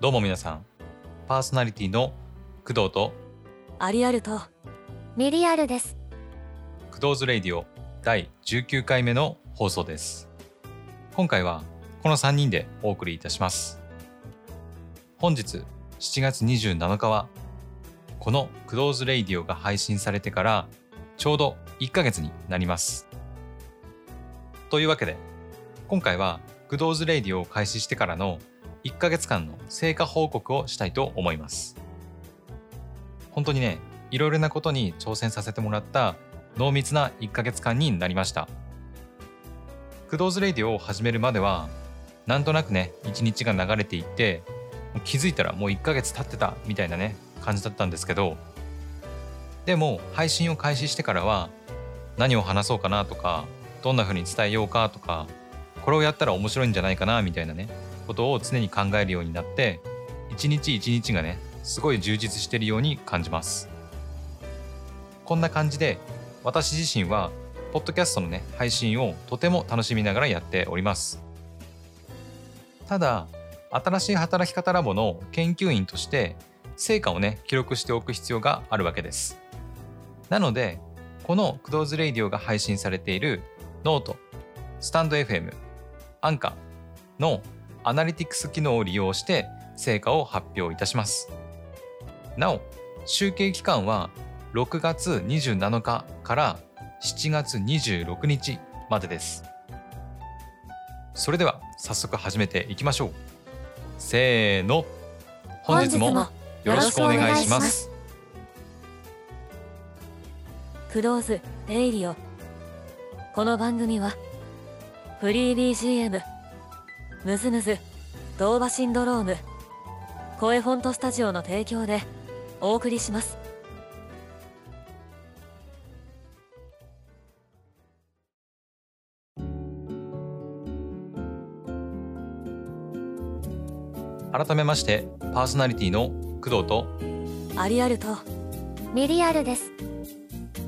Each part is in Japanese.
どうも皆さんパーソナリティの工藤とアリアルとミリアルです。クドーズレイディオ第19回目の放送です。今回はこの3人でお送りいたします。本日7月27日はこのクドーズレイディオが配信されてからちょうど1ヶ月になります。というわけで今回はクドーズレイディオを開始してからの1ヶ月間の成果報告をしたいと思います。本当にねいろいろなことに挑戦させてもらった濃密な1ヶ月間になりました。クドーズレイディオを始めるまではなんとなくね1日が流れていって気づいたらもう1ヶ月経ってたみたいなね感じだったんですけどでも配信を開始してからは何を話そうかなとかどんな風に伝えようかとかこれをやったら面白いんじゃないかなみたいなねことを常に考えるようになって一日一日がねすごい充実しているように感じます。こんな感じで私自身はポッドキャストのね配信をとても楽しみながらやっております。ただ新しい働き方ラボの研究員として成果をね記録しておく必要があるわけです。なのでこのクドーズレイディオが配信されているノートスタンド FM アンカーのアナリティクス機能を利用して成果を発表いたします。なお集計期間は6月27日から7月26日までです。それでは早速始めていきましょう。せーの。本日もよろしくお願いします。クローズレイディオこの番組はフリー BGM ムズムズドーバシンドローム。声フォントスタジオの提供でお送りします。改めましてパーソナリティの工藤と。アリアルと。ミリアルです。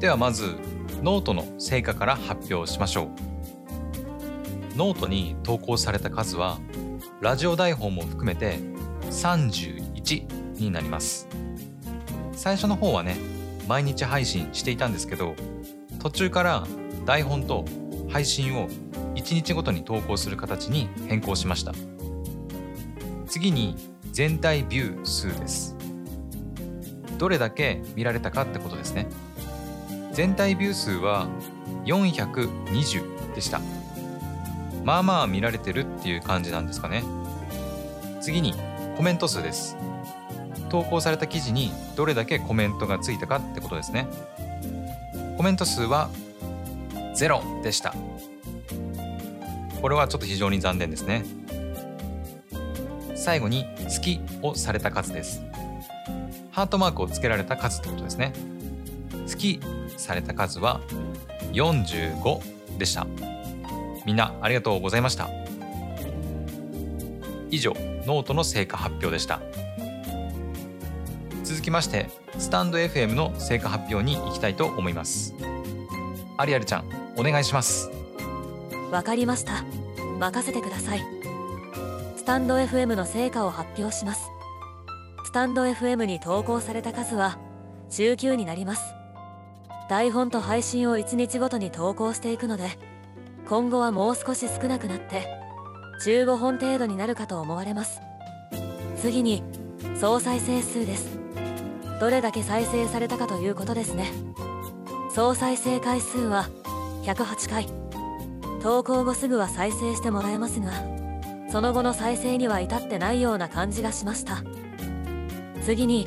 ではまずノートの成果から発表しましょうノートに投稿された数はラジオ台本も含めて31になります。最初の方はね毎日配信していたんですけど途中から台本と配信を1日ごとに投稿する形に変更しました。次に全体ビュー数です。どれだけ見られたかってことですね。全体ビュー数は420でした。まあまあ見られてるっていう感じなんですかね。次にコメント数です。投稿された記事にどれだけコメントがついたかってことですね。コメント数は0でした。これはちょっと非常に残念ですね。最後に「好き」をされた数です。ハートマークをつけられた数ってことですね。好きされた数は45でした。みんなありがとうございました。以上ノートの成果発表でした。続きましてスタンド FM の成果発表に行きたいと思います。アリアルちゃんお願いします。わかりました。任せてください。スタンド FM の成果を発表します。スタンド FM に投稿された数は19になります。台本と配信を1日ごとに投稿していくので今後はもう少し少なくなって15本程度になるかと思われます。次に総再生数です。どれだけ再生されたかということですね。総再生回数は108回。投稿後すぐは再生してもらえますがその後の再生には至ってないような感じがしました。次に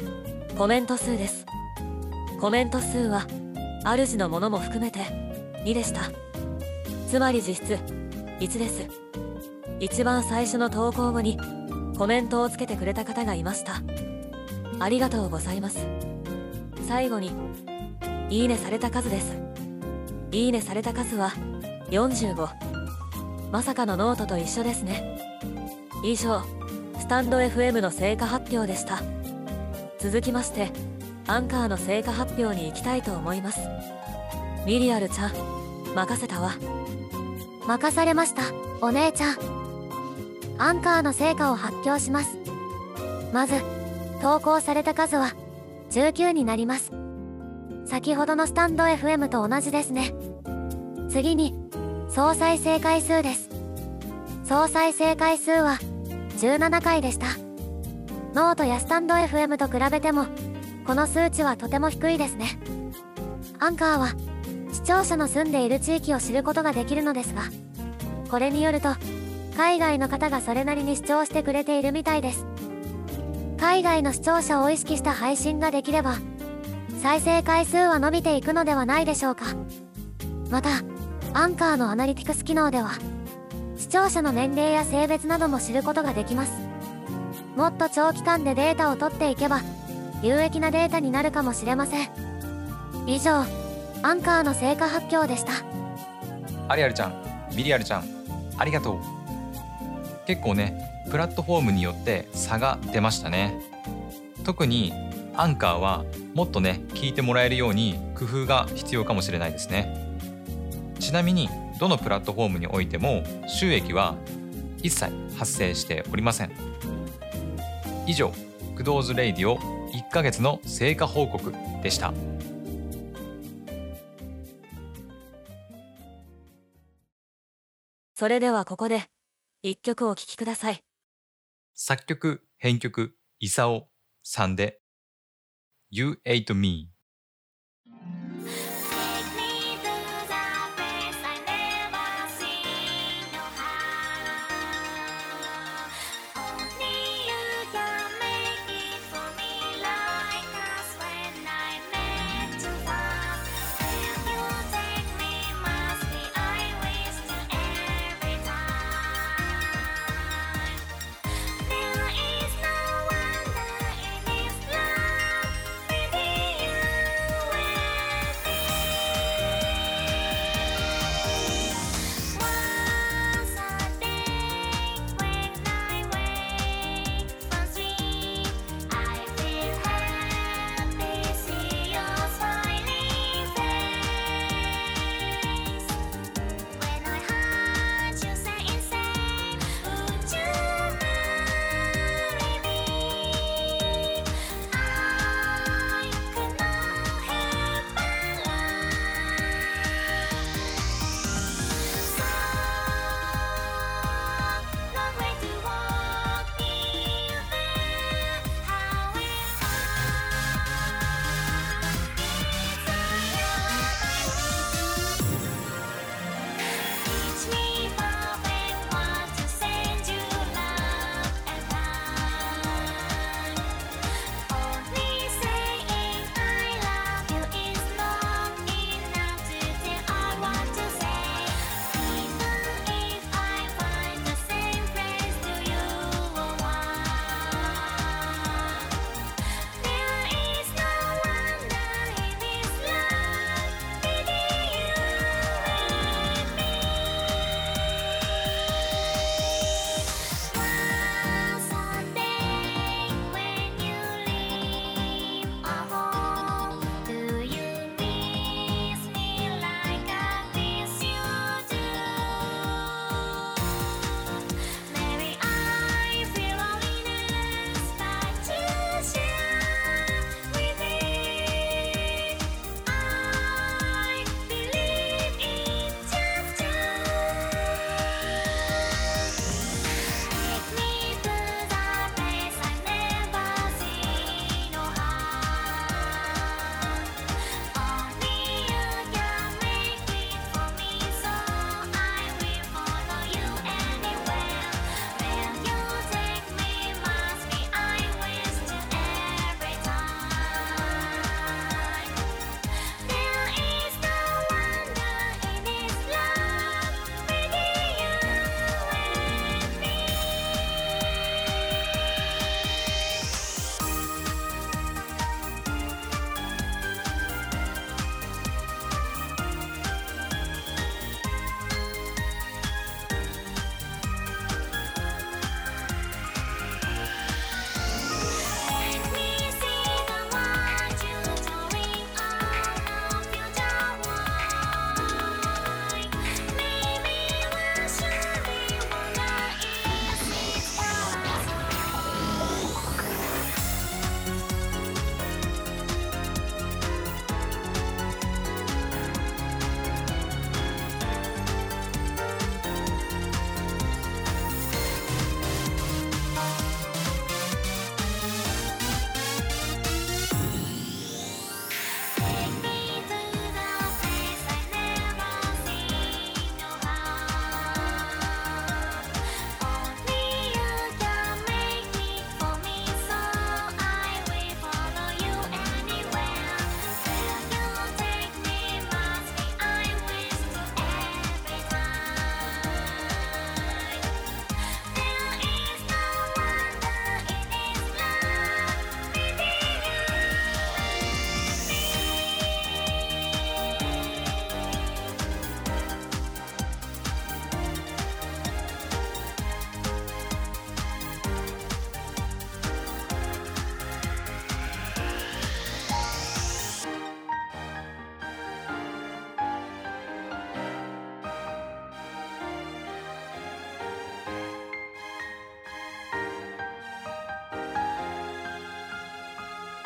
コメント数です。コメント数は主のものも含めて2でした。つまり実質1です。一番最初の投稿後にコメントをつけてくれた方がいました。ありがとうございます。最後にいいねされた数です。いいねされた数は45まさかのノートと一緒ですね。以上スタンド FM の成果発表でした。続きましてアンカーの成果発表に行きたいと思います。ミリアルちゃん。任せたわ。任されました、お姉ちゃん。アンカーの成果を発表します。まず投稿された数は19になります。先ほどのスタンド FM と同じですね。次に総再生回数です。総再生回数は17回でした。ノートやスタンド FM と比べてもこの数値はとても低いですね。アンカーは視聴者の住んでいる地域を知ることができるのですがこれによると海外の方がそれなりに視聴してくれているみたいです。海外の視聴者を意識した配信ができれば再生回数は伸びていくのではないでしょうか。またアンカーのアナリティクス機能では視聴者の年齢や性別なども知ることができます。もっと長期間でデータを取っていけば有益なデータになるかもしれません。以上アンカーの成果発表でした。アリアルちゃんミリアルちゃんありがとう。結構ねプラットフォームによって差が出ましたね。特にアンカーはもっとね聞いてもらえるように工夫が必要かもしれないですね。ちなみにどのプラットフォームにおいても収益は一切発生しておりません。以上クドーズレイディオ1ヶ月の成果報告でした。それではここで一曲お聴きください。作曲編曲イサオさんで You Ate Me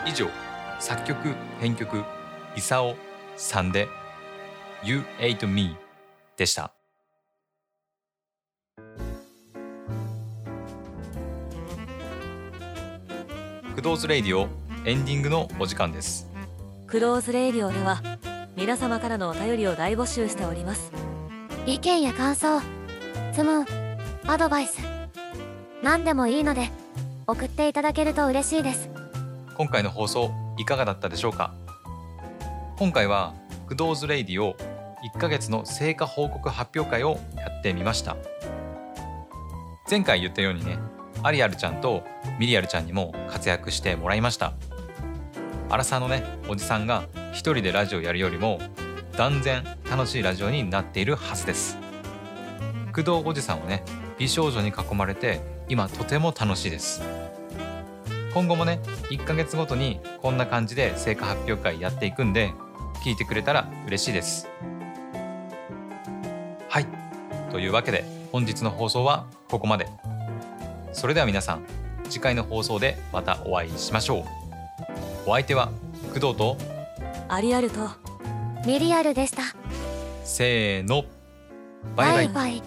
以上作曲編曲イサオさんで You Ate Me でした。クドーズレイディオエンディングのお時間です。クローズレイディオでは皆様からのお便りを大募集しております。意見や感想質問アドバイス何でもいいので送っていただけると嬉しいです今回の放送いかがだったでしょうか？今回はクドーズレイディオ1ヶ月の成果報告発表会をやってみました。前回言ったようにねアリアルちゃんとミリアルちゃんにも活躍してもらいました。アラサーのねおじさんが一人でラジオやるよりも断然楽しいラジオになっているはずです。工藤おじさんはね美少女に囲まれて今とても楽しいです。今後もね1ヶ月ごとにこんな感じで成果発表会やっていくんで聞いてくれたら嬉しいです。はい。というわけで本日の放送はここまで。それでは皆さん次回の放送でまたお会いしましょう。お相手は工藤とアリアルとミリアルでした。せーの。バイバイ。バイ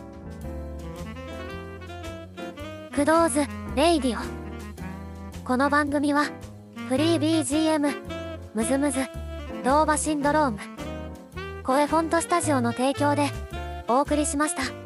クドーズレイディオこの番組はフリー BGM ムズムズドーバシンドローム声フォントスタジオの提供でお送りしました。